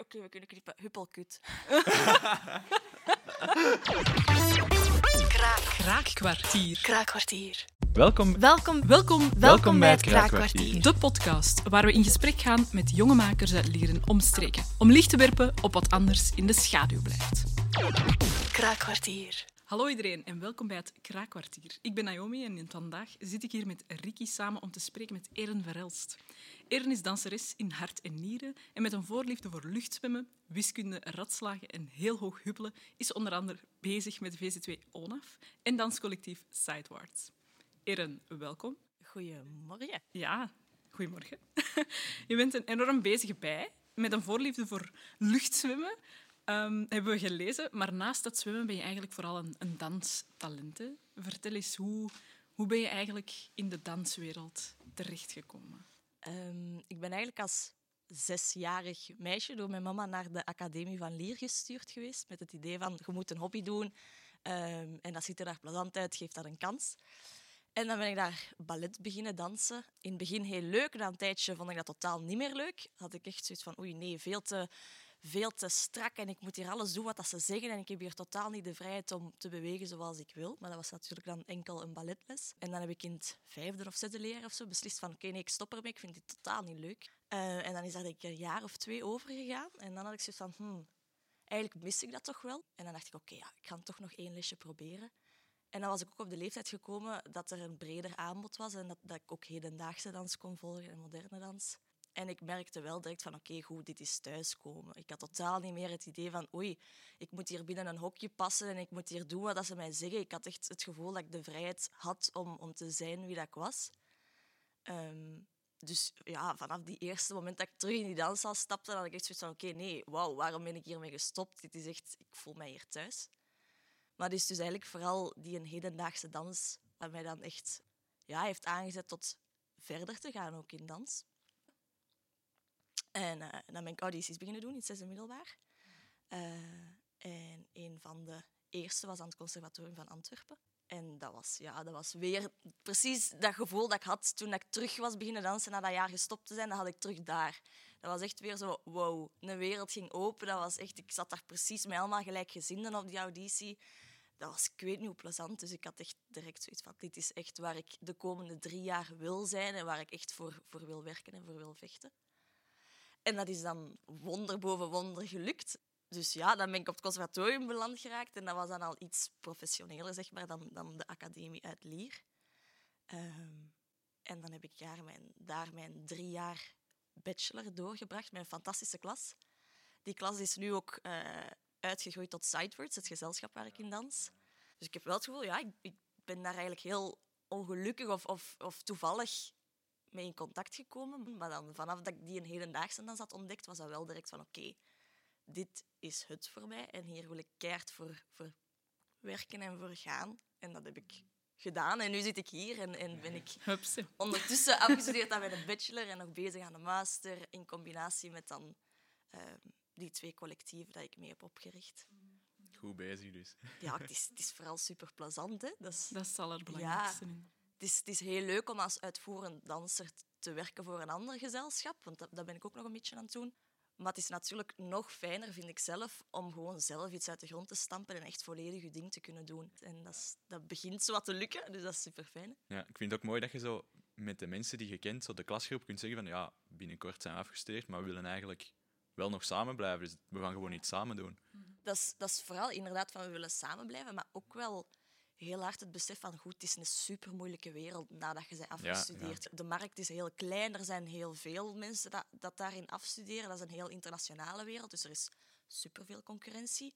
Oké, we kunnen knippen. Huppelkut. Kraakkwartier. Kraakkwartier. Welkom. Welkom, Welkom, Welkom bij het Kraakkwartier. de podcast waar we in gesprek gaan met jonge makers uit leren omstreken. Om licht te werpen op wat anders in de schaduw blijft. Kraakkwartier. Hallo iedereen en welkom bij het Kraakkwartier. Ik ben Naomi en vandaag zit ik hier met Ricky samen om te spreken met Eren Verelst. Eren is danseres in hart en nieren en met een voorliefde voor luchtzwemmen, wiskunde, ratslagen en heel hoog huppelen is onder andere bezig met VZ2 ONAF en danscollectief Sidewards. Eren, welkom. Goedemorgen. Ja, goedemorgen. Je bent een enorm bezige bij met een voorliefde voor luchtzwemmen. ehm, hebben we gelezen. Maar naast dat zwemmen ben je eigenlijk vooral een, een danstalent. hè? Vertel eens, hoe, hoe ben je eigenlijk in de danswereld terechtgekomen? Ehm, ik ben eigenlijk als zesjarig meisje door mijn mama naar de Academie van Lier gestuurd geweest. Met het idee van, je moet een hobby doen. ehm, en dat ziet er daar plezant uit, geef dat een kans. En dan ben ik daar ballet beginnen dansen. In het begin heel leuk. Na een tijdje vond ik dat totaal niet meer leuk. Had ik echt zoiets van, oei nee, veel te, veel te strak. En ik moet hier alles doen wat ze zeggen. En ik heb hier totaal niet de vrijheid om te bewegen zoals ik wil. Maar dat was natuurlijk dan enkel een balletles. En dan heb ik in het vijfde of zesde leraar of zo beslist van, oké, nee, ik stop ermee. Ik vind dit totaal niet leuk. Eh, en dan is dat ik een jaar of twee overgegaan. En dan had ik zoiets van, hmm, eigenlijk mis ik dat toch wel. En dan dacht ik, oké, ja, ik ga toch nog één lesje proberen. En dan was ik ook op de leeftijd gekomen dat er een breder aanbod was en dat, dat ik ook hedendaagse dans kon volgen en moderne dans. En ik merkte wel direct van, oké, goed, dit is thuiskomen. Ik had totaal niet meer het idee van, oei, ik moet hier binnen een hokje passen en ik moet hier doen wat dat ze mij zeggen. Ik had echt het gevoel dat ik de vrijheid had om, om te zijn wie dat ik was. Ehm, dus ja, vanaf die eerste moment dat ik terug in die danszaal stapte, had ik echt zoiets van, oké, nee, wauw, waarom ben ik hiermee gestopt? Dit is echt, ik voel mij hier thuis. Maar het is dus eigenlijk vooral die een hedendaagse dans wat mij dan echt ja, heeft aangezet tot verder te gaan ook in dans. En eh, dan ben ik audities beginnen doen in het zesde middelbaar. Eh, en een van de eerste was aan het Conservatorium van Antwerpen. En dat was, ja, dat was weer precies dat gevoel dat ik had toen ik terug was beginnen dansen na dat jaar gestopt te zijn. Dat had ik terug daar. Dat was echt weer zo, wow, een wereld ging open. Dat was echt, ik zat daar precies met allemaal gelijkgezinden op die auditie. Dat was, ik weet niet hoe plezant. Dus ik had echt direct zoiets van, dit is echt waar ik de komende drie jaar wil zijn en waar ik echt voor, voor wil werken en voor wil vechten. En dat is dan wonder boven wonder gelukt. Dus ja, dan ben ik op het conservatorium beland geraakt. En dat was dan al iets professioneler, zeg maar, dan, dan de academie uit Lier. Ehm, en dan heb ik jaar mijn, daar mijn drie jaar bachelor doorgebracht een fantastische klas. Die klas is nu ook eh, uitgegroeid tot Sidewards, het gezelschap waar ik in dans. Dus ik heb wel het gevoel, ja, ik, ik ben daar eigenlijk heel ongelukkig of, of, of toevallig mee in contact gekomen. Maar dan vanaf dat ik die een hedendaagse dans had ontdekt, was dat wel direct van oké, dit is het voor mij en hier wil ik keihard voor, voor werken en voor gaan. En dat heb ik gedaan en nu zit ik hier en, en ben ik ondertussen afgestudeerd aan mijn bachelor en nog bezig aan de master in combinatie met dan ehm, die twee collectieven dat ik mee heb opgericht. Goed bezig dus. Ja, het is, het is vooral super plezant. Hè? Dat is, Dat is het allerbelangrijkste. nu. Het, is, het is heel leuk om als uitvoerend danser te werken voor een ander gezelschap, want dat, dat ben ik ook nog een beetje aan het doen. Maar het is natuurlijk nog fijner, vind ik zelf, om gewoon zelf iets uit de grond te stampen en echt volledig je ding te kunnen doen. En dat, is, dat begint zo wat te lukken, dus dat is super fijn. Ja, ik vind het ook mooi dat je zo met de mensen die je kent, zo de klasgroep, kunt zeggen van ja, binnenkort zijn we afgestudeerd, maar we willen eigenlijk wel nog samen blijven. Dus we gaan gewoon iets samen doen. dat is, dat is vooral inderdaad van we willen samen blijven, maar ook wel heel hard het besef van goed, het is een super moeilijke wereld nadat je bent afgestudeerd. De markt is heel klein, er zijn heel veel mensen dat, dat daarin afstuderen. Dat is een heel internationale wereld, dus er is superveel concurrentie.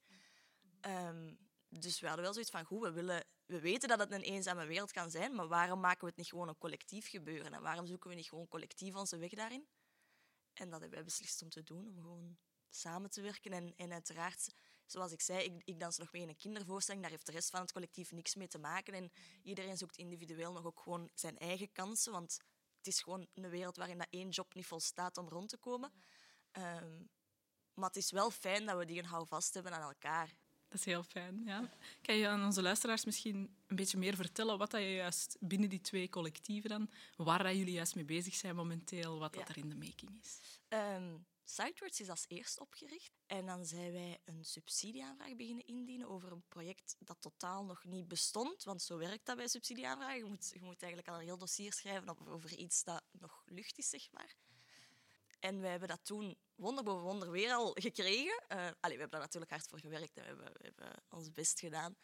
Ehm, dus we hadden wel zoiets van goed, we, willen, we weten dat het een eenzame wereld kan zijn, maar waarom maken we het niet gewoon een collectief gebeuren? En waarom zoeken we niet gewoon collectief onze weg daarin? En dat hebben wij beslist om te doen, om gewoon samen te werken. En, en uiteraard, zoals ik zei, ik, ik dans nog mee in een kindervoorstelling. Daar heeft de rest van het collectief niks mee te maken. En iedereen zoekt individueel nog ook gewoon zijn eigen kansen. Want het is gewoon een wereld waarin dat één job niet volstaat om rond te komen. Ehm, maar het is wel fijn dat we die een houvast hebben aan elkaar. Dat is heel fijn. Ja. Kan je aan onze luisteraars misschien een beetje meer vertellen wat dat je juist binnen die twee collectieven dan, waar dat jullie juist mee bezig zijn momenteel, wat dat Ja. er in de making is? Ehm Sidewords is als eerst opgericht. En dan zijn wij een subsidieaanvraag beginnen indienen over een project dat totaal nog niet bestond. Want zo werkt dat bij subsidieaanvragen. Je moet, je moet eigenlijk al een heel dossier schrijven over iets dat nog lucht is, zeg maar. En wij hebben dat toen wonder boven wonder weer al gekregen. Eh allee, we hebben daar natuurlijk hard voor gewerkt en we hebben, we hebben ons best gedaan.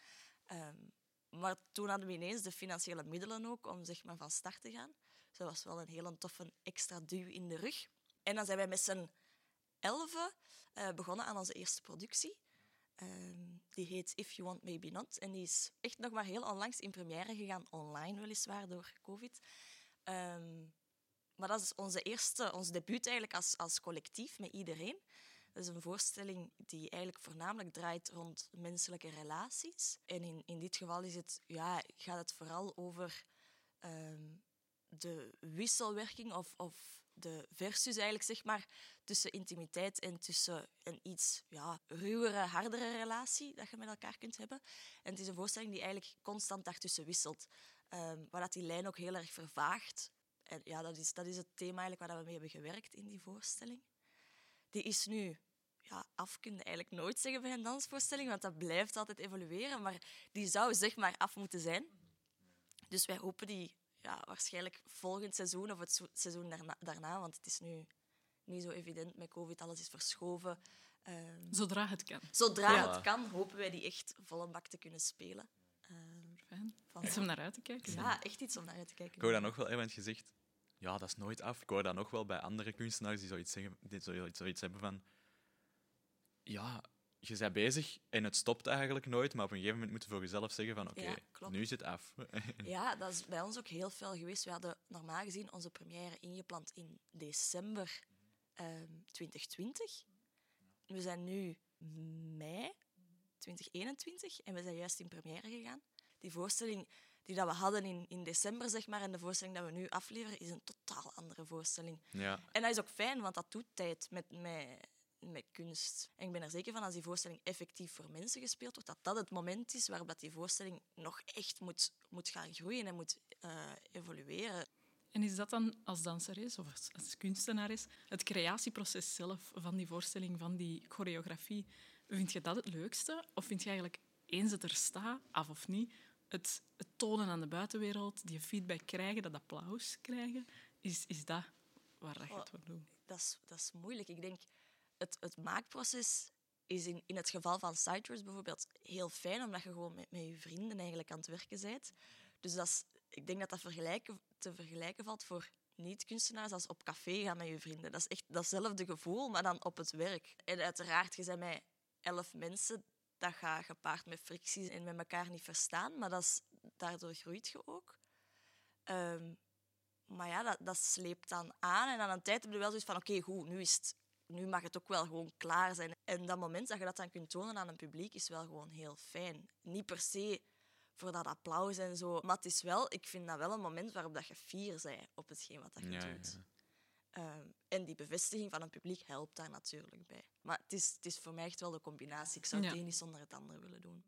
Ehm, maar toen hadden we ineens de financiële middelen ook om zeg maar, van start te gaan. Dus dat was wel een hele toffe extra duw in de rug. En dan zijn wij met z'n elfen eh, begonnen aan onze eerste productie. Ehm, die heet If You Want Maybe Not. En die is echt nog maar heel onlangs in première gegaan, online weliswaar door COVID. Ehm, maar dat is onze eerste, ons debuut eigenlijk als, als collectief met iedereen. Dat is een voorstelling die eigenlijk voornamelijk draait rond menselijke relaties. En in, in dit geval is het, ja, gaat het vooral over ehm, de wisselwerking of, of de versus eigenlijk, zeg maar, tussen intimiteit en tussen een iets ja, ruwere, hardere relatie dat je met elkaar kunt hebben. En het is een voorstelling die eigenlijk constant daartussen wisselt. Ehm waar dat die lijn ook heel erg vervaagt. En ja, dat is, dat is het thema eigenlijk waar we mee hebben gewerkt in die voorstelling. Die is nu ja, af kun je eigenlijk nooit zeggen bij een dansvoorstelling, want dat blijft altijd evolueren. Maar die zou zeg maar af moeten zijn. Dus wij hopen die ja, waarschijnlijk volgend seizoen of het seizoen daarna, daarna, want het is nu niet zo evident met COVID, alles is verschoven. Ehm, Zodra het kan. zodra Ja. het kan, hopen wij die echt volle bak te kunnen spelen. Ehm, Fijn. van- Iets om naar uit te kijken. ja, echt iets om naar uit te kijken. Ik hoor dat nog wel, want je zegt, ja, dat is nooit af. Ik hoor dat nog wel bij andere kunstenaars die zoiets, zeggen, die zoiets, zoiets hebben van, ja, je bent bezig en het stopt eigenlijk nooit, maar op een gegeven moment moet je voor jezelf zeggen van, oké, Ja, nu is het af. Ja, dat is bij ons ook heel veel geweest. We hadden normaal gezien onze première ingepland in december ehm, 2020. We zijn nu mei 2021 en we zijn juist in première gegaan. Die voorstelling die dat we hadden in, in december, zeg maar, en de voorstelling dat we nu afleveren, is een totaal andere voorstelling. ja, En dat is ook fijn, want dat doet tijd met, met, met kunst. En ik ben er zeker van als die voorstelling effectief voor mensen gespeeld wordt, dat dat het moment is waarop dat die voorstelling nog echt moet, moet gaan groeien en moet eh, evolueren. En is dat dan als danseres of als, als kunstenares het creatieproces zelf van die voorstelling, van die choreografie, vind je dat het leukste? Of vind je eigenlijk, eens het er staat, af of niet, het, het tonen aan de buitenwereld, die feedback krijgen, dat applaus krijgen, is, is dat waar dat je het voor doet? Dat is, dat is moeilijk. Ik denk, het, het maakproces is in, in het geval van Sidewords bijvoorbeeld heel fijn, omdat je gewoon met, met je vrienden eigenlijk aan het werken bent. Dus dat is, ik denk dat dat vergelijken, te vergelijken valt voor niet-kunstenaars als op café gaan met je vrienden. Dat is echt datzelfde gevoel, maar dan op het werk. En uiteraard, je bent met elf mensen, dat gaat gepaard met fricties en met elkaar niet verstaan, maar dat is, daardoor groeit je ook. Ehm, maar ja, dat, dat sleept dan aan. En aan een tijd heb je wel zoiets van, oké, goed, nu, is het, nu mag het ook wel gewoon klaar zijn. En dat moment dat je dat dan kunt tonen aan een publiek is wel gewoon heel fijn. Niet per se voor dat applaus en zo. Maar het is wel, ik vind dat wel een moment waarop dat je fier bent op hetgeen wat dat je ja, doet. ja. Ehm, en die bevestiging van een publiek helpt daar natuurlijk bij. Maar het is, het is voor mij echt wel de combinatie. Ik zou het Ja. een niet zonder het andere willen doen.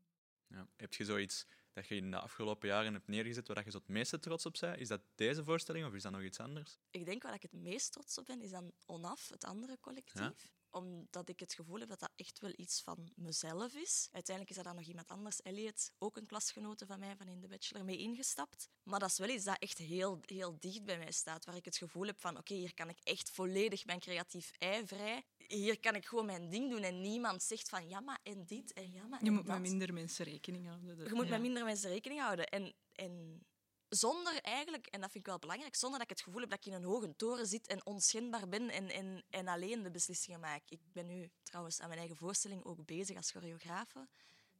Ja. Heb je zoiets dat je in de afgelopen jaren hebt neergezet waar je zo het meeste trots op bent? Is dat deze voorstelling of is dat nog iets anders? Ik denk waar ik het meest trots op ben, is dan ONAF, het andere collectief. Ja. Omdat ik het gevoel heb dat dat echt wel iets van mezelf is. Uiteindelijk is er dan nog iemand anders, Elliot, ook een klasgenote van mij van in de bachelor, mee ingestapt. Maar dat is wel iets dat echt heel, heel dicht bij mij staat. Waar ik het gevoel heb van, oké, hier kan ik echt volledig mijn creatief ei vrij. Hier kan ik gewoon mijn ding doen en niemand zegt van, ja, maar en dit en ja, maar Je en moet dat. met minder mensen rekening houden. Dat- Je moet ja. met minder mensen rekening houden. En, en zonder eigenlijk, en dat vind ik wel belangrijk, zonder dat ik het gevoel heb dat ik in een hoge toren zit en onschendbaar ben en, en, en alleen de beslissingen maak. Ik ben nu trouwens aan mijn eigen voorstelling ook bezig als choreografe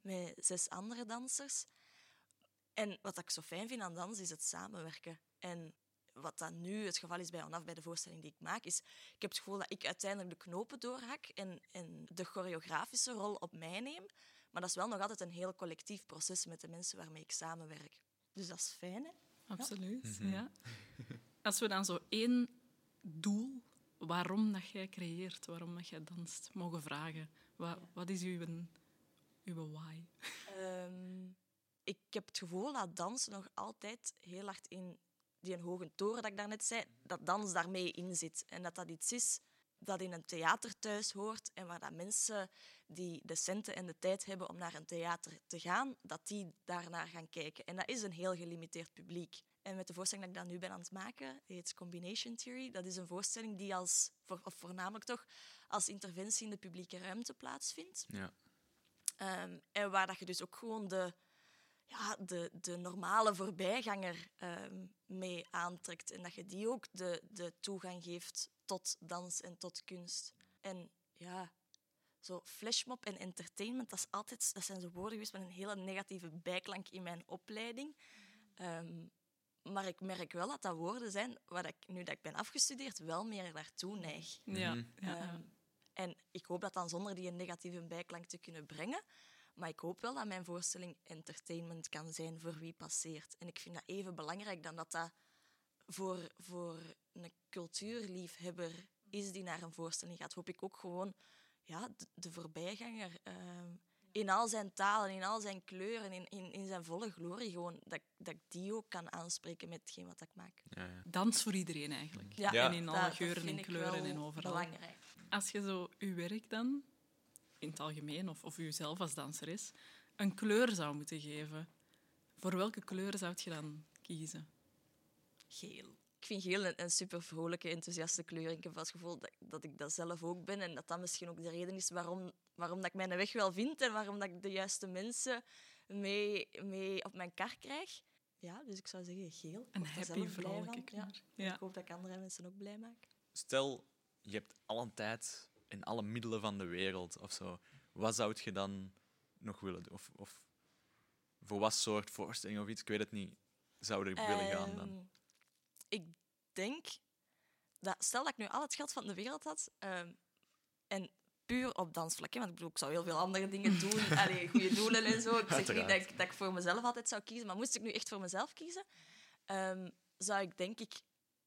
met zes andere dansers. En wat ik zo fijn vind aan dans is het samenwerken. En wat dan nu het geval is bij ONAF, bij de voorstelling die ik maak, is ik heb het gevoel dat ik uiteindelijk de knopen doorhak en, en de choreografische rol op mij neem. Maar dat is wel nog altijd een heel collectief proces met de mensen waarmee ik samenwerk. Dus dat is fijn, hè? Absoluut, Mhm. ja. Als we dan zo één doel, waarom dat jij creëert, waarom dat jij danst, mogen vragen, wat, wat is uw Uw why. Ehm, ik heb het gevoel dat dans nog altijd heel hard in die een hoge toren dat ik daarnet zei, dat dans daarmee in zit. En dat dat iets is dat in een theater thuis hoort en waar dat mensen die de centen en de tijd hebben om naar een theater te gaan, dat die daarnaar gaan kijken. En dat is een heel gelimiteerd publiek. En met de voorstelling dat ik dan nu ben aan het maken, die heet Combination Theory, dat is een voorstelling die als, of voornamelijk toch, als interventie in de publieke ruimte plaatsvindt. Ja. Um, en waar dat je dus ook gewoon de, ja, de, de normale voorbijganger um, mee aantrekt. En dat je die ook de, de toegang geeft tot dans en tot kunst. En ja, zo flashmob en entertainment, dat, is altijd, dat zijn zo woorden geweest met een hele negatieve bijklank in mijn opleiding. Um, maar ik merk wel dat dat woorden zijn waar ik, nu dat ik ben afgestudeerd, wel meer naartoe neig. Ja. Mhm. ja. Um, en ik hoop dat dan zonder die negatieve bijklank te kunnen brengen. Maar ik hoop wel dat mijn voorstelling entertainment kan zijn voor wie passeert. En ik vind dat even belangrijk dan dat dat voor, voor een cultuurliefhebber is die naar een voorstelling gaat. Hoop ik ook gewoon ja, de, de voorbijganger um, in al zijn talen, in al zijn kleuren, in, in, in zijn volle glorie, gewoon, dat, dat ik die ook kan aanspreken met hetgeen wat ik maak. Ja, ja. Dans voor iedereen eigenlijk. Ja, Ja. En in alle dat- dat geuren vind en ik kleuren wel en overal. Belangrijk. Als je zo je werk dan, in het algemeen, of, of jezelf als danseres, een kleur zou moeten geven, voor welke kleur zou je dan kiezen? Geel. Ik vind geel een, een super vrolijke, enthousiaste kleur. Ik heb het gevoel dat, dat ik dat zelf ook ben. En dat dat misschien ook de reden is waarom, waarom dat ik mijn weg wel vind. En waarom dat ik de juiste mensen mee, mee op mijn kar krijg. Ja, dus ik zou zeggen geel. Ik Een happy, zelf vrolijke kleur. Ja. Ja. Ik hoop dat ik andere mensen ook blij maak. Stel, je hebt alle tijd en alle middelen van de wereld of zo. Wat zou je dan nog willen doen? Of, of voor wat soort voorstelling of iets, ik weet het niet, zou je willen gaan dan? Ehm, Ik denk dat, stel dat ik nu al het geld van de wereld had ehm, en puur op dansvlak, hè, want ik bedoel, ik zou heel veel andere dingen doen, allee, goede doelen en zo. Ik zeg niet dat Uiteraard. ik, dat ik voor mezelf altijd zou kiezen, maar moest ik nu echt voor mezelf kiezen, ehm, zou ik denk ik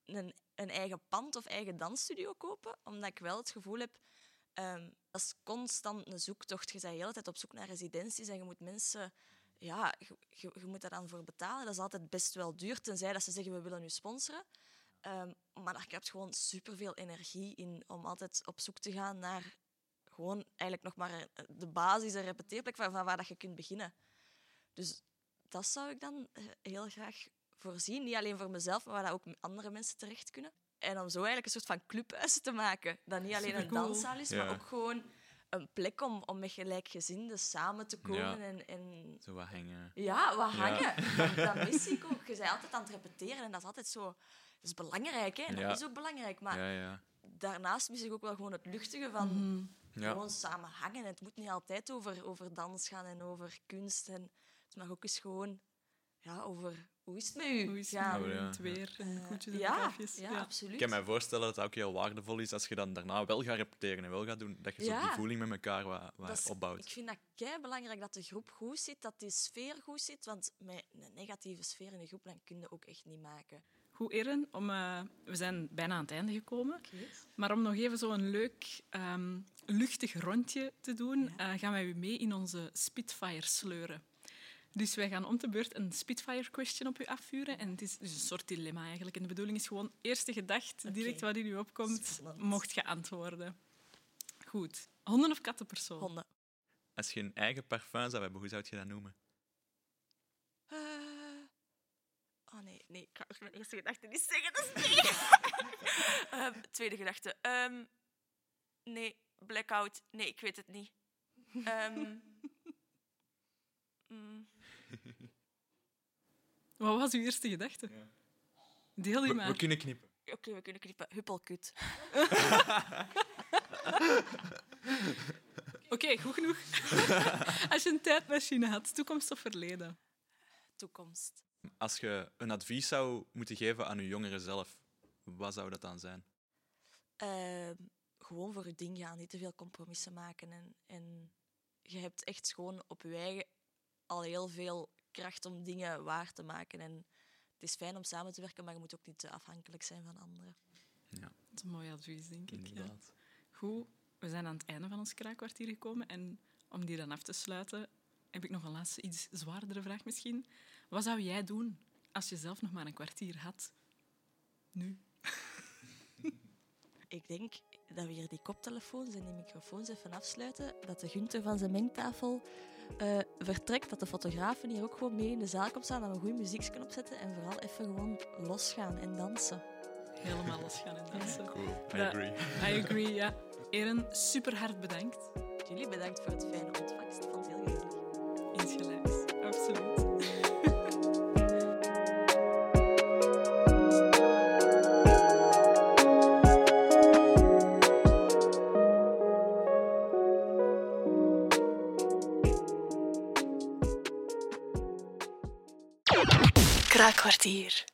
een, een eigen pand of eigen dansstudio kopen, omdat ik wel het gevoel heb ehm dat is constant een zoektocht. Je bent de hele tijd op zoek naar residenties en je moet mensen... Ja, je, moet daar dan voor betalen. Dat is altijd best wel duur, tenzij dat ze zeggen we willen u sponsoren. Ehm, maar daar heb je gewoon superveel energie in om altijd op zoek te gaan naar gewoon eigenlijk nog maar de basis, een repeteerplek van, waar dat je kunt beginnen. Dus dat zou ik dan eh, heel graag voorzien. Niet alleen voor mezelf, maar waar ook andere mensen terecht kunnen. En om zo eigenlijk een soort van clubhuis te maken. Dat niet alleen een danszaal is, Ja. maar ook gewoon een plek om, om met gelijkgezinden samen te komen. Ja. En, en Zo wat hangen. ja, wat hangen. Dat, dat mis ik ook. Je bent altijd aan het repeteren en dat is altijd zo... Dat is belangrijk, hè. En Ja. dat is ook belangrijk. Maar Ja, ja. daarnaast mis ik ook wel gewoon het luchtige van Mhm. Ja. gewoon samen hangen. Het moet niet altijd over, over dans gaan en over kunst. En het mag ook eens gewoon ja, over hoe is het met u Hoe is het gaan. Oh, ja. het weer en koetjes en ja, ja, absoluut. Ik kan me voorstellen dat het ook heel waardevol is als je dan daarna wel gaat repeteren en wel gaat doen, dat je zo Ja. die voeling met elkaar wat, wat is- opbouwt. Ik vind dat kei belangrijk dat de groep goed zit, dat die sfeer goed zit. Want met een negatieve sfeer in de groep dan kun je ook echt niet maken. Goed, Erin, om, eh, we zijn bijna aan het einde gekomen. Maar om nog even zo'n leuk, ehm, luchtig rondje te doen, eh, gaan wij u mee in onze Spitfire sleuren. Dus wij gaan om de beurt een Spitfire question op u afvuren. En het is dus een soort dilemma eigenlijk. En de bedoeling is gewoon, eerste gedachte, direct wat in u opkomt, Spannend. mocht je antwoorden. Goed. Honden- of kattenpersoon? Honden. Als je een eigen parfum zou hebben, hoe zou je dat noemen? Eh, Oh nee, nee, ik ga mijn eerste gedachte niet zeggen, dat is niet. Ehm, tweede gedachte. ehm, nee, blackout. Nee, ik weet het niet. Ehm, mm, Wat was uw eerste gedachte? Deel die We, maar. we kunnen knippen. Oké, we kunnen knippen. Huppelkut. Oké, goed genoeg. Als je een tijdmachine had, toekomst of verleden? Toekomst. Als je een advies zou moeten geven aan je jongere zelf, wat zou dat dan zijn? Ehm, gewoon voor je ding gaan, niet te veel compromissen maken. En, en je hebt echt gewoon op je eigen al heel veel kracht om dingen waar te maken. En het is fijn om samen te werken, maar je moet ook niet te afhankelijk zijn van anderen. Ja, Dat is een mooi advies, denk ik. Ja. inderdaad. Goed, we zijn aan het einde van ons kraakkwartier gekomen. En om die dan af te sluiten, heb ik nog een laatste, iets zwaardere vraag misschien. Wat zou jij doen als je zelf nog maar een kwartier had? Nu? Ik denk dat we hier die koptelefoons en die microfoons even afsluiten. Dat de Gunther van zijn mengtafel eh, vertrekt. Dat de fotografen hier ook gewoon mee in de zaal komt staan. Dat we een goede muziek kunnen opzetten. En vooral even gewoon losgaan en dansen. Helemaal losgaan en dansen. Cool, I agree. I agree, ja. Eren, super hard bedankt. Jullie bedankt voor het fijne ontvangst. Ik vond het heel gezellig. Kraakkwartier.